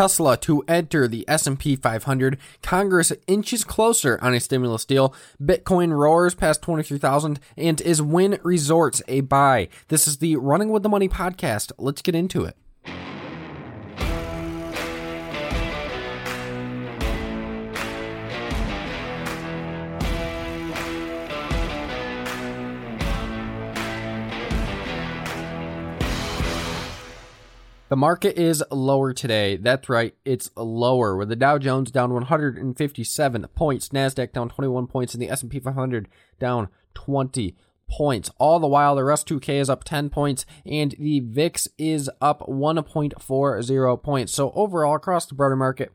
Tesla to enter the S&P 500. Congress inches closer on a stimulus deal. Bitcoin roars past 23,000 and is Wynn Resorts a buy. This is the Running with the Money podcast. Let's get into it. The market is lower today. That's right, it's lower. With the Dow Jones down 157 points, Nasdaq down 21 points, and the S&P 500 down 20 points. All the while, the Rust 2K is up 10 points, and the VIX is up 1.40 points. So overall, across the broader market,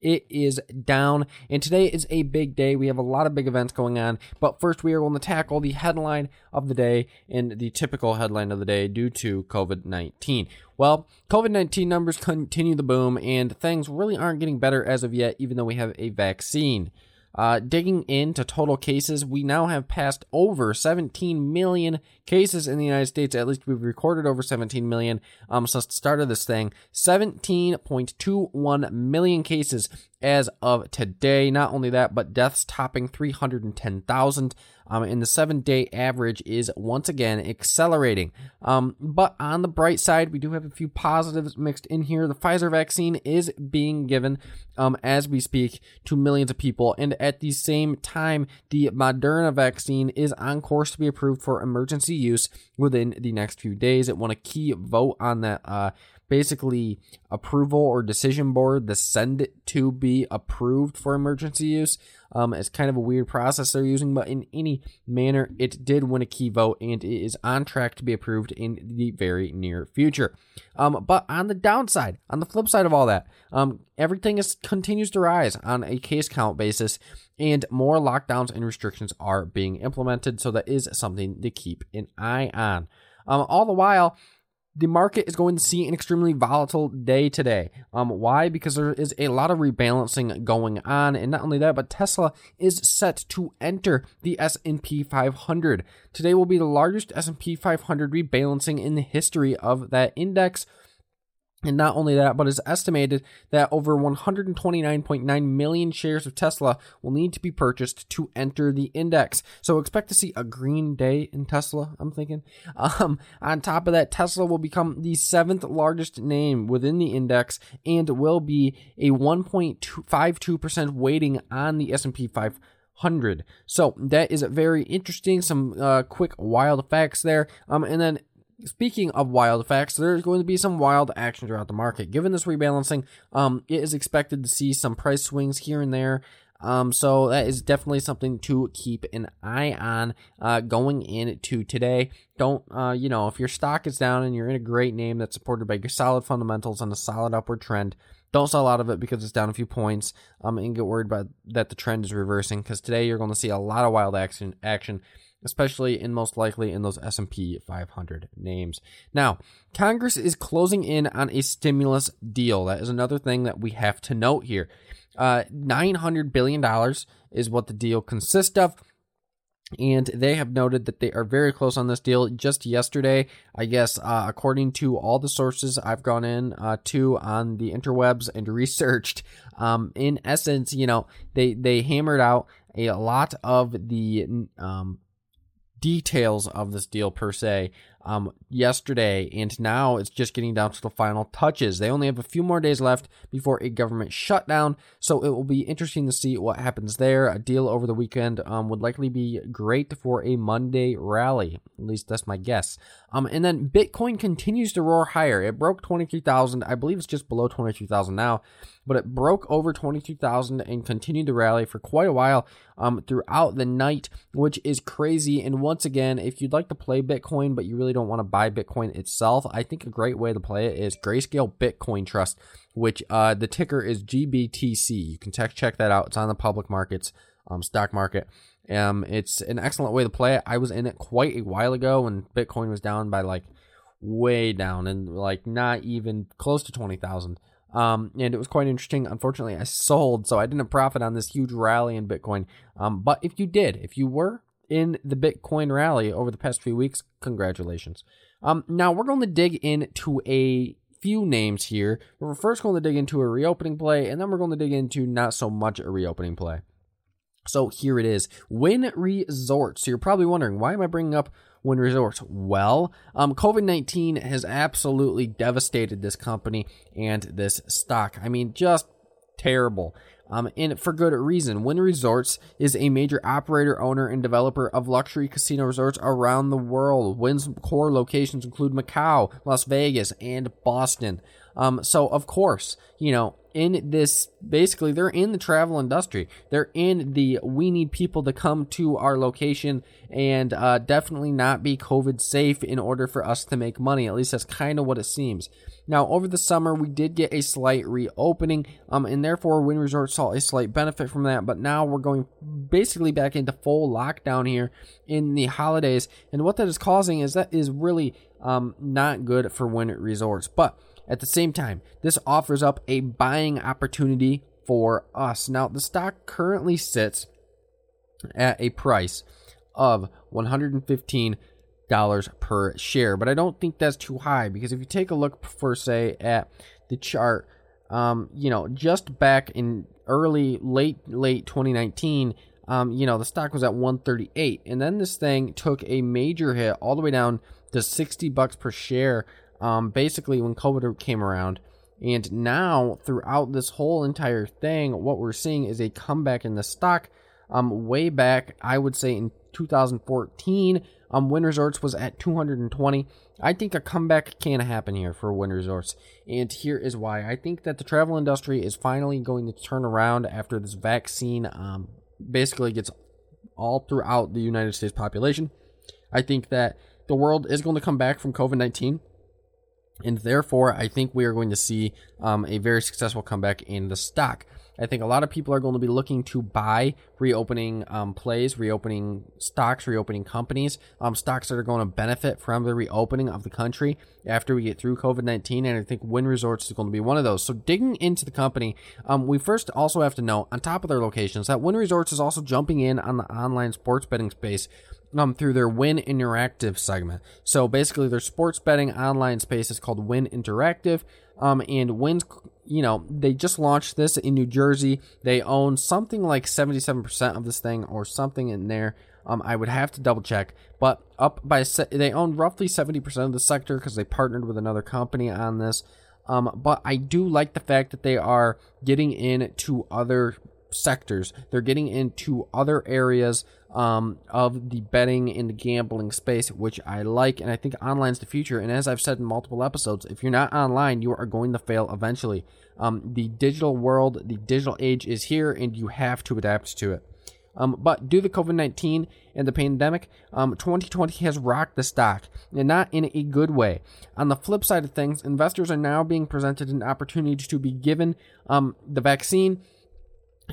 it is down, and today is a big day. We have a lot of big events going on, but first we are going to tackle the headline of the day and the typical headline of the day due to COVID 19. Well, COVID 19 numbers continue the boom, and things really aren't getting better as of yet, even though we have a vaccine. Uh, digging into total cases, we now have passed over 17 million cases in the United States. At least we've recorded over 17 million um, since the start of this thing. 17.21 million cases as of today. Not only that, but deaths topping 310,000. Um, and the seven day average is once again accelerating. Um, but on the bright side, we do have a few positives mixed in here. The Pfizer vaccine is being given um, as we speak to millions of people. And at the same time, the Moderna vaccine is on course to be approved for emergency use within the next few days. It won a key vote on that. Uh, basically approval or decision board to send it to be approved for emergency use. Um, it's kind of a weird process they're using, but in any manner, it did win a key vote and it is on track to be approved in the very near future. Um, but on the downside, on the flip side of all that, um, everything is continues to rise on a case count basis, and more lockdowns and restrictions are being implemented. So that is something to keep an eye on. Um, all the while, the market is going to see an extremely volatile day today. Um, why? Because there is a lot of rebalancing going on, and not only that, but Tesla is set to enter the S&P 500. Today will be the largest S&P 500 rebalancing in the history of that index. And not only that, but it's estimated that over 129.9 million shares of Tesla will need to be purchased to enter the index. So expect to see a green day in Tesla, I'm thinking. Um, on top of that, Tesla will become the seventh largest name within the index and will be a 1.52% weighting on the S&P 500. So that is very interesting. Some uh, quick wild facts there. Um, and then Speaking of wild effects, there's going to be some wild action throughout the market. Given this rebalancing, um, it is expected to see some price swings here and there. Um, so that is definitely something to keep an eye on uh, going into today. Don't, uh, you know, if your stock is down and you're in a great name that's supported by your solid fundamentals and a solid upward trend, don't sell out of it because it's down a few points um, and get worried about that the trend is reversing because today you're going to see a lot of wild action action especially and most likely in those S&P 500 names. Now, Congress is closing in on a stimulus deal. That is another thing that we have to note here. Uh, $900 billion is what the deal consists of. And they have noted that they are very close on this deal. Just yesterday, I guess, uh, according to all the sources I've gone in uh, to on the interwebs and researched, um, in essence, you know, they they hammered out a lot of the um, details of this deal per se um, yesterday, and now it's just getting down to the final touches. They only have a few more days left before a government shutdown, so it will be interesting to see what happens there. A deal over the weekend um, would likely be great for a Monday rally. At least that's my guess. Um, and then Bitcoin continues to roar higher. It broke 23,000. I believe it's just below 23,000 now, but it broke over 22,000 and continued to rally for quite a while um, throughout the night, which is crazy. And once again, if you'd like to play Bitcoin, but you really don't want to buy Bitcoin itself, I think a great way to play it is Grayscale Bitcoin Trust, which uh, the ticker is GBTC. You can check check that out. It's on the public markets, um, stock market. Um, it's an excellent way to play it. I was in it quite a while ago when Bitcoin was down by like way down and like not even close to 20,000. Um, and it was quite interesting. Unfortunately, I sold, so I didn't profit on this huge rally in Bitcoin. Um, but if you did, if you were in the Bitcoin rally over the past few weeks, congratulations. Um, now we're going to dig into a few names here. We're first going to dig into a reopening play, and then we're going to dig into not so much a reopening play. So here it is Wynn Resorts. So you're probably wondering, why am I bringing up Wynn Resorts? Well, um, COVID 19 has absolutely devastated this company and this stock. I mean, just terrible. Um, and for good reason. Wynn Resorts is a major operator, owner, and developer of luxury casino resorts around the world. Wynn's core locations include Macau, Las Vegas, and Boston. Um, so, of course, you know, in this basically they're in the travel industry. They're in the we need people to come to our location and uh, definitely not be covid safe in order for us to make money. At least that's kind of what it seems. Now over the summer we did get a slight reopening um, and therefore Wynn Resort saw a slight benefit from that but now we're going basically back into full lockdown here in the holidays. And what that is causing is that is really um, not good for Wynn Resorts. But at the same time, this offers up a buying opportunity for us. Now, the stock currently sits at a price of $115 per share, but I don't think that's too high because if you take a look, for say, at the chart, um, you know, just back in early, late, late 2019, um, you know, the stock was at 138, and then this thing took a major hit all the way down to 60 bucks per share um, basically when COVID came around. And now, throughout this whole entire thing, what we're seeing is a comeback in the stock. Um, way back, I would say in 2014, um, Wynn Resorts was at 220. I think a comeback can happen here for Wynn Resorts, and here is why. I think that the travel industry is finally going to turn around after this vaccine um, basically gets all throughout the United States population. I think that the world is going to come back from COVID 19 and therefore, I think we are going to see um, a very successful comeback in the stock. I think a lot of people are going to be looking to buy reopening um, plays, reopening stocks, reopening companies, um, stocks that are going to benefit from the reopening of the country after we get through COVID 19. And I think Wynn Resorts is going to be one of those. So, digging into the company, um, we first also have to know, on top of their locations, that Wynn Resorts is also jumping in on the online sports betting space um, through their Wynn Interactive segment. So basically, their sports betting online space is called Wynn Interactive. Um, and Wynn's, you know, they just launched this in New Jersey. They own something like 77% of this thing or something in there. Um, I would have to double check, but up by se- they own roughly 70% of the sector because they partnered with another company on this. Um, but I do like the fact that they are getting into other sectors. They're getting into other areas um, of the betting and the gambling space, which I like, and I think online's the future. And as I've said in multiple episodes, if you're not online, you are going to fail eventually. Um, the digital world, the digital age is here, and you have to adapt to it. Um, but due to COVID 19 and the pandemic, um, 2020 has rocked the stock, and not in a good way. On the flip side of things, investors are now being presented an opportunity to be given um, the vaccine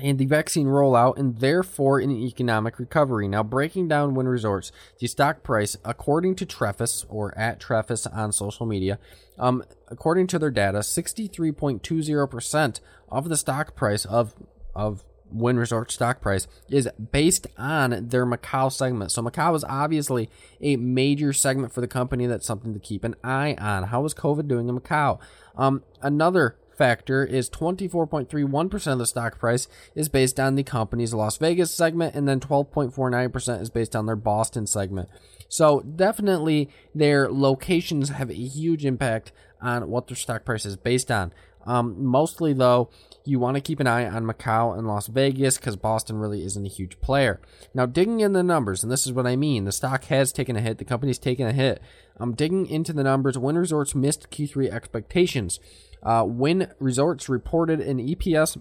and the vaccine rollout and therefore an economic recovery. Now, breaking down Wynn Resorts, the stock price, according to Trefis or at Trefis on social media, um, according to their data, 63.20% of the stock price of of Wynn Resort stock price is based on their Macau segment. So Macau is obviously a major segment for the company. That's something to keep an eye on. How is COVID doing in Macau? Um, another factor is 24.31% of the stock price is based on the company's Las Vegas segment, and then 12.49% is based on their Boston segment. So, definitely, their locations have a huge impact on what their stock price is based on. Um, mostly, though, you want to keep an eye on Macau and Las Vegas because Boston really isn't a huge player. Now, digging in the numbers, and this is what I mean the stock has taken a hit, the company's taken a hit. I'm digging into the numbers. Wynn Resorts missed Q3 expectations. Uh, Wynn Resorts reported an EPS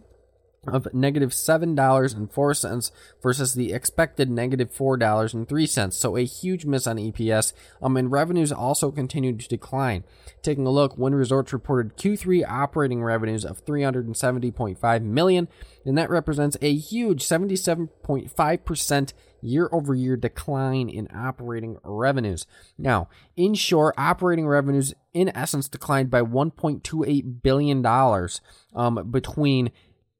of negative $7.04 versus the expected negative $4.03. So a huge miss on EPS. Um, and revenues also continued to decline. Taking a look, Wynn Resorts reported Q3 operating revenues of 370.5 million, and that represents a huge 77.5% year over year decline in operating revenues. Now, in short, operating revenues in essence declined by $1.28 billion um, between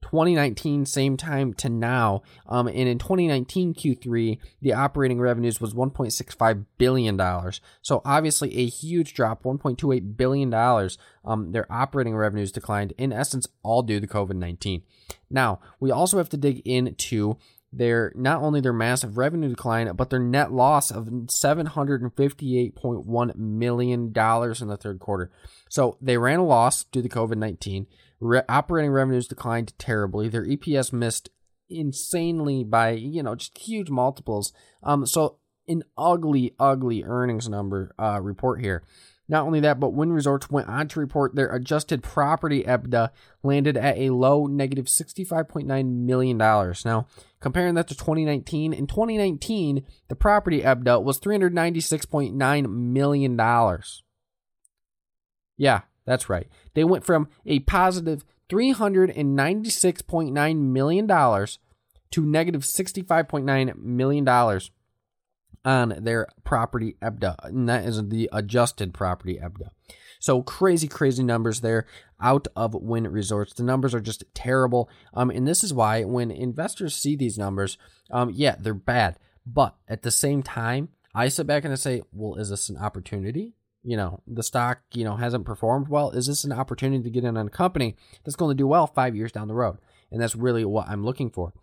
2019 same time to now um, and in 2019 q3 the operating revenues was 1.65 billion dollars so obviously a huge drop 1.28 billion dollars um, their operating revenues declined in essence all due to covid-19 now we also have to dig into their not only their massive revenue decline, but their net loss of $758.1 million in the third quarter. So they ran a loss due to COVID 19. Re- operating revenues declined terribly. Their EPS missed insanely by, you know, just huge multiples. Um, so an ugly, ugly earnings number uh, report here. Not only that, but Wynn Resorts went on to report their adjusted property EBITDA landed at a low negative $65.9 million. Now, comparing that to 2019, in 2019, the property EBITDA was $396.9 million. Yeah, that's right. They went from a positive $396.9 million to negative $65.9 million on their property EBITDA, and that is the adjusted property EBITDA. So crazy, crazy numbers there out of Wynn Resorts. The numbers are just terrible. Um, and this is why when investors see these numbers, um, yeah, they're bad. But at the same time, I sit back and I say, well, is this an opportunity? You know, the stock, you know, hasn't performed well. Is this an opportunity to get in on a company that's going to do well five years down the road? And that's really what I'm looking for.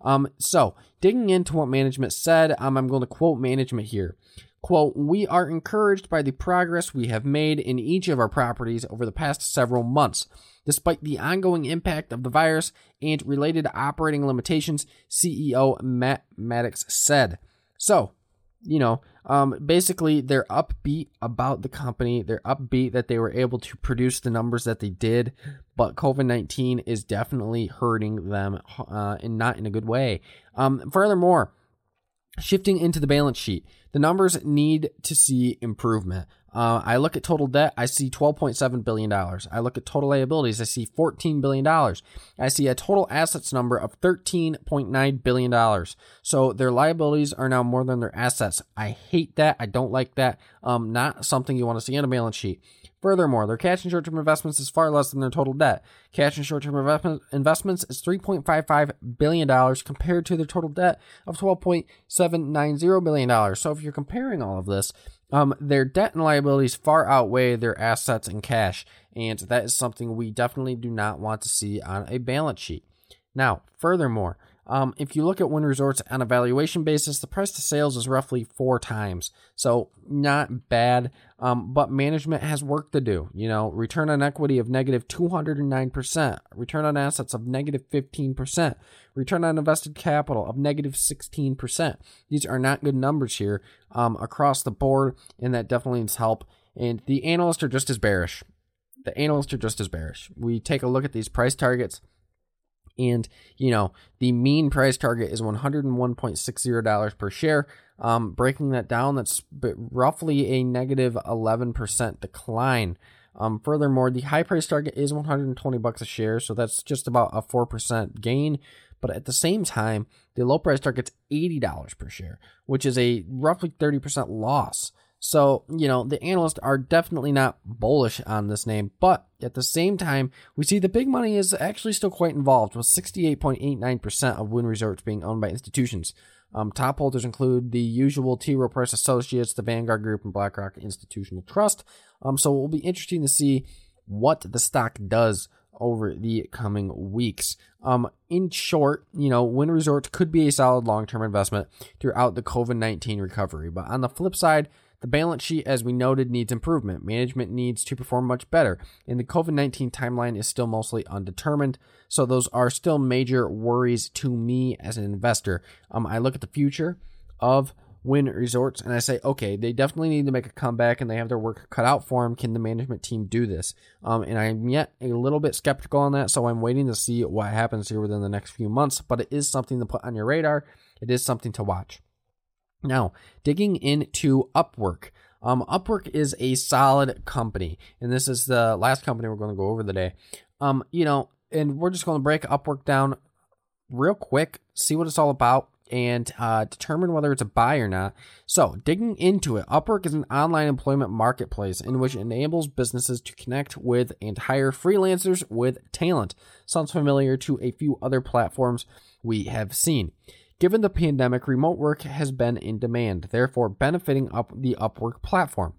Um, so digging into what management said, um, I'm going to quote management here. Quote, we are encouraged by the progress we have made in each of our properties over the past several months. Despite the ongoing impact of the virus and related operating limitations, CEO Matt Maddox said. So, you know, um, basically they're upbeat about the company. They're upbeat that they were able to produce the numbers that they did, but COVID 19 is definitely hurting them uh, and not in a good way. Um, furthermore, shifting into the balance sheet, the numbers need to see improvement. Uh, I look at total debt, I see $12.7 billion. I look at total liabilities, I see $14 billion. I see a total assets number of $13.9 billion. So their liabilities are now more than their assets. I hate that. I don't like that. Um, not something you want to see on a balance sheet. Furthermore, their cash and short term investments is far less than their total debt. Cash and short term investments is $3.55 billion compared to their total debt of $12.790 billion. So if you're comparing all of this, um, their debt and liabilities far outweigh their assets and cash, and that is something we definitely do not want to see on a balance sheet. Now, furthermore, um, if you look at Wynn Resorts on a valuation basis, the price to sales is roughly four times. So not bad, um, but management has work to do. You know, return on equity of negative 209%, return on assets of negative 15%, return on invested capital of negative 16%. These are not good numbers here um, across the board, and that definitely needs help. And the analysts are just as bearish. The analysts are just as bearish. We take a look at these price targets and you know the mean price target is $101.60 per share. Um, breaking that down that's roughly a negative 11% decline. Um, furthermore the high price target is 120 bucks a share so that's just about a 4% gain. But at the same time the low price target's $80 per share which is a roughly 30% loss so, you know, the analysts are definitely not bullish on this name, but at the same time, we see the big money is actually still quite involved, with 68.89% of Wynn Resorts being owned by institutions. Um, top holders include the usual T. Rowe Price Associates, the Vanguard Group, and BlackRock Institutional Trust. Um, so it will be interesting to see what the stock does over the coming weeks. Um, in short, you know, Wynn Resorts could be a solid long term investment throughout the COVID 19 recovery. But on the flip side, the balance sheet, as we noted, needs improvement. Management needs to perform much better, and the COVID 19 timeline is still mostly undetermined. So, those are still major worries to me as an investor. Um, I look at the future of Wynn Resorts and I say, okay, they definitely need to make a comeback and they have their work cut out for them. Can the management team do this? Um, and I'm yet a little bit skeptical on that, so I'm waiting to see what happens here within the next few months. But it is something to put on your radar, it is something to watch. Now, digging into Upwork. Um, Upwork is a solid company, and this is the last company we're going to go over today. Um, you know, and we're just going to break Upwork down real quick, see what it's all about, and uh, determine whether it's a buy or not. So, digging into it, Upwork is an online employment marketplace in which enables businesses to connect with and hire freelancers with talent. Sounds familiar to a few other platforms we have seen. Given the pandemic, remote work has been in demand, therefore benefiting up the Upwork platform.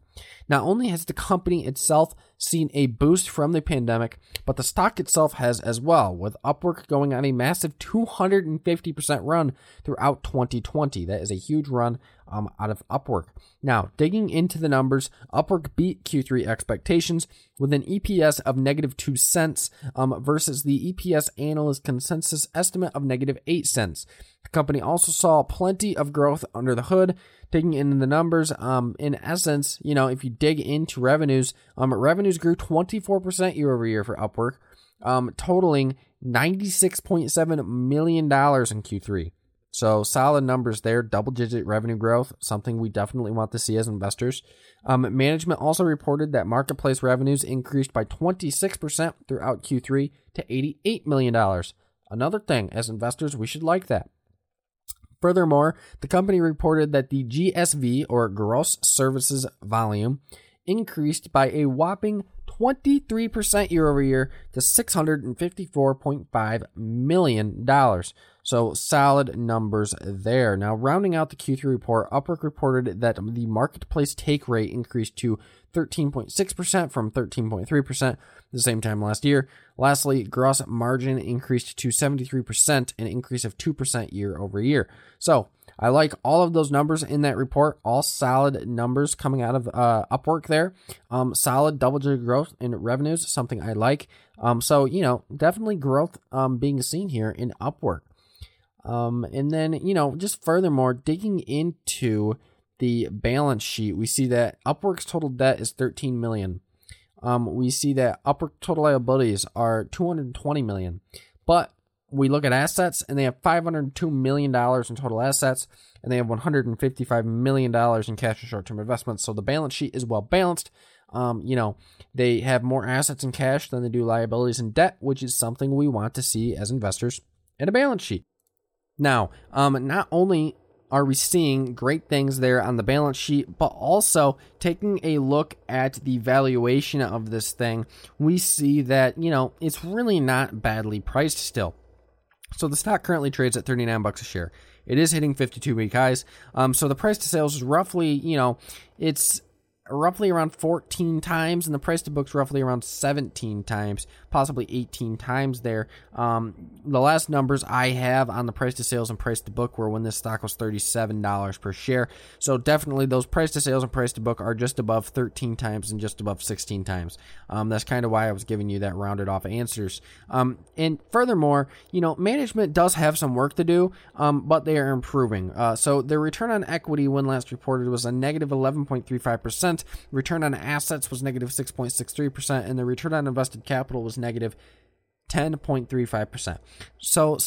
Not only has the company itself seen a boost from the pandemic, but the stock itself has as well, with Upwork going on a massive 250% run throughout 2020. That is a huge run um, out of Upwork. Now, digging into the numbers, Upwork beat Q3 expectations with an EPS of negative 2 cents um, versus the EPS analyst consensus estimate of negative 8 cents. The company also saw plenty of growth under the hood, digging into the numbers, um, in essence, you know, if you dig into revenues, um, revenues grew 24% year over year for Upwork, um, totaling $96.7 million in Q3. So solid numbers there, double digit revenue growth, something we definitely want to see as investors. Um, management also reported that marketplace revenues increased by 26% throughout Q3 to $88 million. Another thing, as investors, we should like that. Furthermore, the company reported that the GSV, or gross services volume, increased by a whopping 23% year over year to $654.5 million. So solid numbers there. Now, rounding out the Q3 report, Upwork reported that the marketplace take rate increased to 13.6% from 13.3% the same time last year. Lastly, gross margin increased to 73%, an increase of 2% year over year. So, I like all of those numbers in that report, all solid numbers coming out of uh, Upwork there. Um, solid double digit growth in revenues, something I like. Um, so, you know, definitely growth um, being seen here in Upwork. Um, and then, you know, just furthermore, digging into the balance sheet, we see that Upwork's total debt is 13 million. Um, we see that Upwork total liabilities are 220 million. But we look at assets and they have 502 million dollars in total assets and they have 155 million dollars in cash and short-term investments. So the balance sheet is well balanced. Um, you know, they have more assets and cash than they do liabilities and debt, which is something we want to see as investors in a balance sheet. Now, um, not only are we seeing great things there on the balance sheet, but also taking a look at the valuation of this thing, we see that, you know, it's really not badly priced still. So the stock currently trades at 39 bucks a share. It is hitting 52 week highs. Um, so the price to sales is roughly, you know, it's roughly around 14 times, and the price to book's roughly around 17 times, possibly 18 times there. Um, the last numbers I have on the price to sales and price to book were when this stock was $37 per share. So definitely those price to sales and price to book are just above 13 times and just above 16 times. Um, that's kind of why I was giving you that rounded off answers. Um, and furthermore, you know, management does have some work to do, um, but they are improving. Uh, so their return on equity when last reported was a negative 11.35%. Return on assets was negative 6.63%, and the return on invested capital was negative 10.35%. So,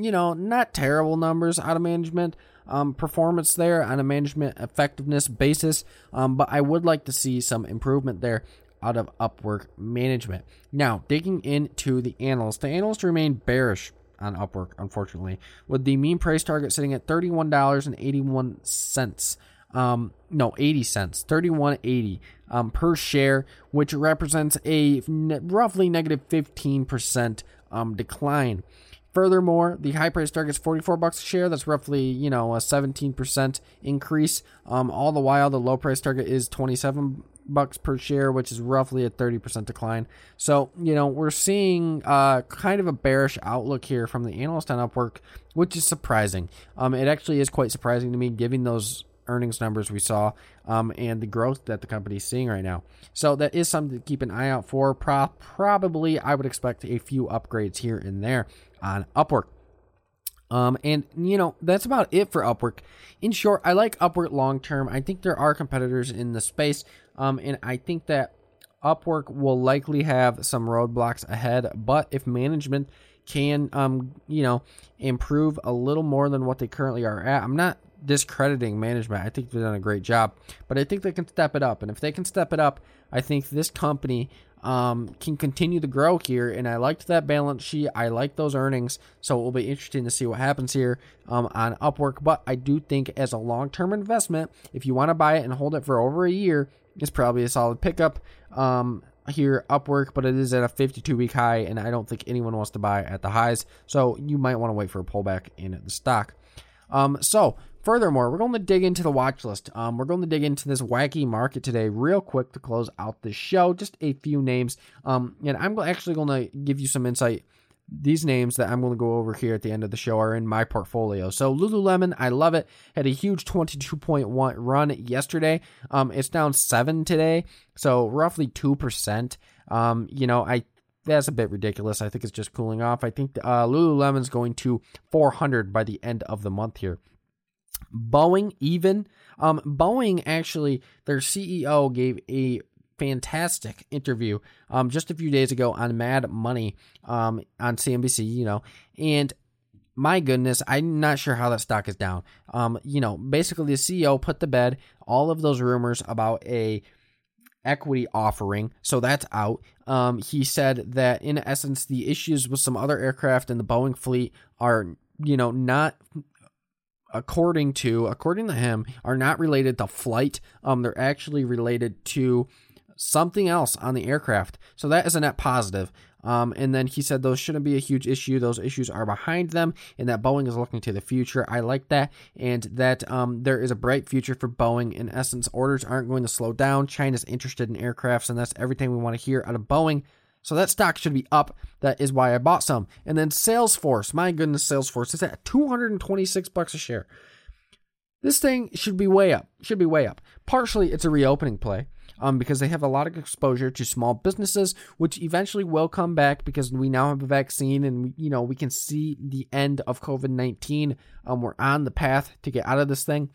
you know, not terrible numbers out of management. Um, performance there on a management effectiveness basis, um, but I would like to see some improvement there out of Upwork management. Now, digging into the analysts, the analysts remain bearish on Upwork, unfortunately, with the mean price target sitting at $31.81 um, no, 80 cents, 31.80 um, per share, which represents a ne- roughly negative 15% um, decline. Furthermore, the high price target is 44 bucks a share. That's roughly, you know, a 17% increase. Um, all the while, the low price target is 27 bucks per share, which is roughly a 30% decline. So, you know, we're seeing uh, kind of a bearish outlook here from the analyst on Upwork, which is surprising. Um, it actually is quite surprising to me, given those earnings numbers we saw um, and the growth that the company is seeing right now. So that is something to keep an eye out for. Pro- probably, I would expect a few upgrades here and there on Upwork. Um, and you know that's about it for Upwork. In short, I like Upwork long term. I think there are competitors in the space, um, and I think that Upwork will likely have some roadblocks ahead. But if management can, um, you know, improve a little more than what they currently are at, I'm not discrediting management. I think they've done a great job, but I think they can step it up. And if they can step it up, I think this company um, can continue to grow here. And I liked that balance sheet. I like those earnings. So it will be interesting to see what happens here um, on Upwork. But I do think as a long term investment, if you want to buy it and hold it for over a year, it's probably a solid pickup. Um, here Upwork, but it is at a 52 week high, and I don't think anyone wants to buy at the highs. So you might want to wait for a pullback in the stock. Um, so furthermore, we're going to dig into the watch list. Um, we're going to dig into this wacky market today, real quick to close out the show. Just a few names, um, and I'm actually going to give you some insight these names that I'm going to go over here at the end of the show are in my portfolio. So Lululemon, I love it. Had a huge 22.1 run yesterday. Um, it's down seven today, so roughly two percent. Um, you know, I that's a bit ridiculous. I think it's just cooling off. I think uh, Lululemon's going to 400 by the end of the month here. Boeing even. Um, Boeing actually, their CEO gave a fantastic interview um, just a few days ago on Mad Money um, on CNBC, you know, and my goodness, I'm not sure how that stock is down. Um, you know, basically the CEO put to bed all of those rumors about a equity offering, so that's out. Um, he said that in essence, the issues with some other aircraft in the Boeing fleet are, you know, not according to according to him are not related to flight. Um, they're actually related to something else on the aircraft. So that is a net positive. Um, and then he said those shouldn't be a huge issue. Those issues are behind them, and that Boeing is looking to the future. I like that, and that um, there is a bright future for Boeing. In essence, orders aren't going to slow down. China's interested in aircrafts, and that's everything we want to hear out of Boeing. So that stock should be up. That is why I bought some. And then Salesforce, my goodness, Salesforce is at 226 bucks a share. This thing should be way up. Should be way up. Partially, it's a reopening play um, because they have a lot of exposure to small businesses, which eventually will come back because we now have a vaccine and we, you know we can see the end of COVID nineteen. Um, we're on the path to get out of this thing.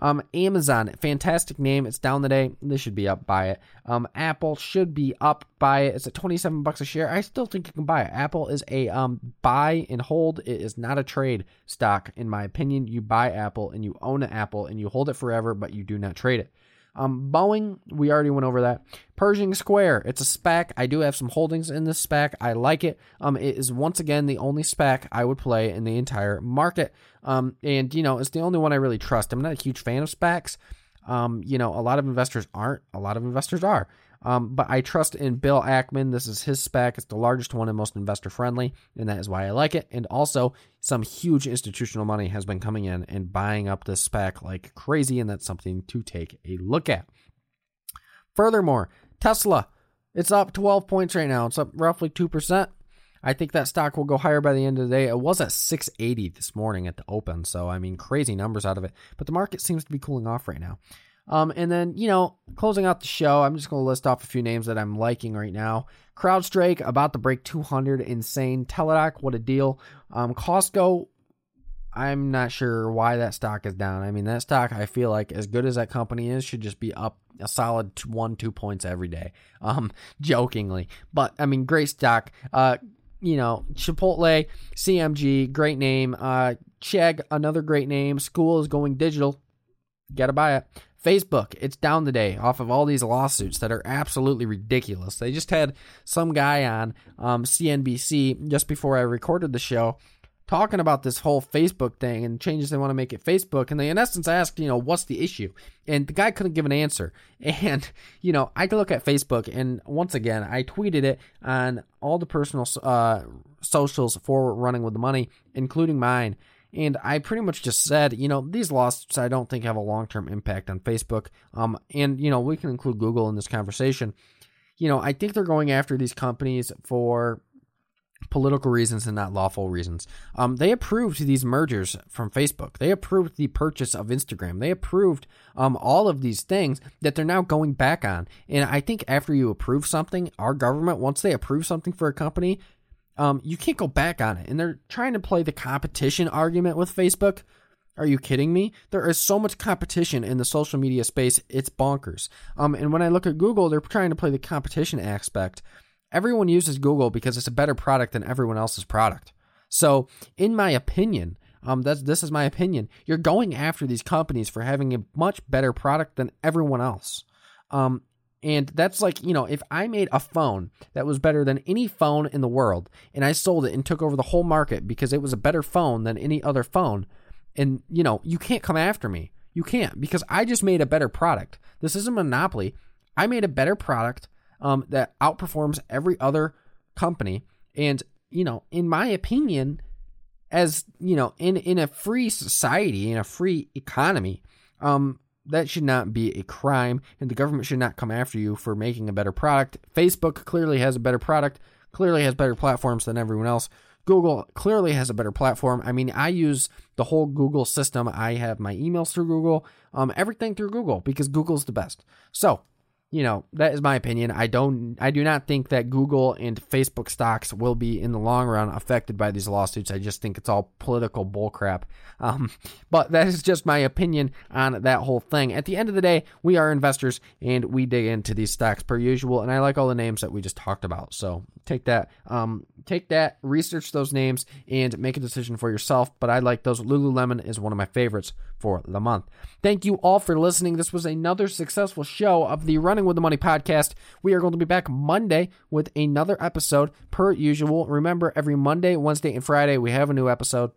Um, Amazon, fantastic name. It's down today. This should be up by it. Um, Apple should be up by it. It's at 27 bucks a share. I still think you can buy it. Apple is a um buy and hold. It is not a trade stock, in my opinion. You buy Apple and you own an Apple and you hold it forever, but you do not trade it. Um, Boeing, we already went over that. Pershing Square, it's a SPAC. I do have some holdings in this SPAC. I like it. Um, it is once again the only SPAC I would play in the entire market. Um, and you know, it's the only one I really trust. I'm not a huge fan of SPACs. Um, you know, a lot of investors aren't. A lot of investors are. Um, but I trust in Bill Ackman. This is his SPAC. It's the largest one and most investor friendly, and that is why I like it. And also, some huge institutional money has been coming in and buying up this SPAC like crazy, and that's something to take a look at. Furthermore, Tesla, it's up 12 points right now. It's up roughly 2%. I think that stock will go higher by the end of the day. It was at 680 this morning at the open, so I mean crazy numbers out of it. But the market seems to be cooling off right now. Um, and then, you know, closing out the show, I'm just going to list off a few names that I'm liking right now. CrowdStrike about to break 200, insane. Teladoc, what a deal. Um, Costco, I'm not sure why that stock is down. I mean, that stock, I feel like, as good as that company is, should just be up a solid one, two points every day. Um, jokingly, but I mean, great stock. Uh, you know, Chipotle, CMG, great name. Uh, Chegg, another great name. School is going digital. Gotta buy it. Facebook, it's down today off of all these lawsuits that are absolutely ridiculous. They just had some guy on um, CNBC just before I recorded the show talking about this whole Facebook thing and changes they want to make it Facebook. And they, in essence, asked, you know, what's the issue? And the guy couldn't give an answer. And, you know, I look at Facebook, and once again, I tweeted it on all the personal uh, socials for Running with the Money, including mine. And I pretty much just said, you know, these lawsuits I don't think have a long term impact on Facebook. Um, and, you know, we can include Google in this conversation. You know, I think they're going after these companies for political reasons and not lawful reasons. Um, they approved these mergers from Facebook. They approved the purchase of Instagram. They approved um, all of these things that they're now going back on. And I think after you approve something, our government, once they approve something for a company, um, you can't go back on it. And they're trying to play the competition argument with Facebook. Are you kidding me? There is so much competition in the social media space, it's bonkers. Um, and when I look at Google, they're trying to play the competition aspect. Everyone uses Google because it's a better product than everyone else's product. So, in my opinion, um, that's this is my opinion. You're going after these companies for having a much better product than everyone else. Um, And that's like, you know, if I made a phone that was better than any phone in the world and I sold it and took over the whole market because it was a better phone than any other phone, and, you know, you can't come after me. You can't because I just made a better product. This isn't a monopoly. I made a better product um, that outperforms every other company. And, you know, in my opinion, as, you know, in, in a free society, in a free economy, um, that should not be a crime, and the government should not come after you for making a better product. Facebook clearly has a better product, clearly has better platforms than everyone else. Google clearly has a better platform. I mean, I use the whole Google system. I have my emails through Google, um, everything through Google because Google's the best. So you know that is my opinion. I don't i do not think that google and facebook stocks will be in the long run affected by these lawsuits. I just think it's all political bullcrap. Um, but that is just my opinion on that whole thing. At the end of the day we are investors and we dig into these stocks per usual and i like all the names that we just talked about. So take that um, take that research those names and make a decision for yourself. But i like those. Lululemon is one of my favorites for the month thank you all for listening this was another successful show of the running with the Money podcast. We are going to be back Monday with another episode per usual. Remember, every Monday, Wednesday, and Friday, we have a new episode.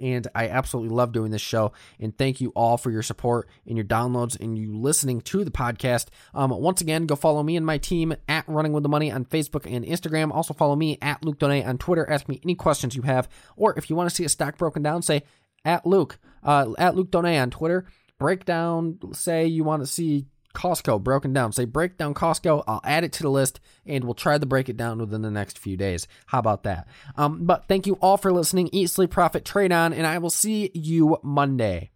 And I absolutely love doing this show. And thank you all for your support and your downloads and you listening to the podcast. Um, once again, go follow me and my team at Running with the Money on Facebook and Instagram. Also follow me at Luke Donay on Twitter. Ask me any questions you have. Or if you want to see a stock broken down, say at Luke, uh, at Luke Donay on Twitter. Break down, say you want to see Costco broken down. Say break down Costco. I'll add it to the list and we'll try to break it down within the next few days. How about that? Um, but thank you all for listening. Eat, sleep, profit, trade on, and I will see you Monday.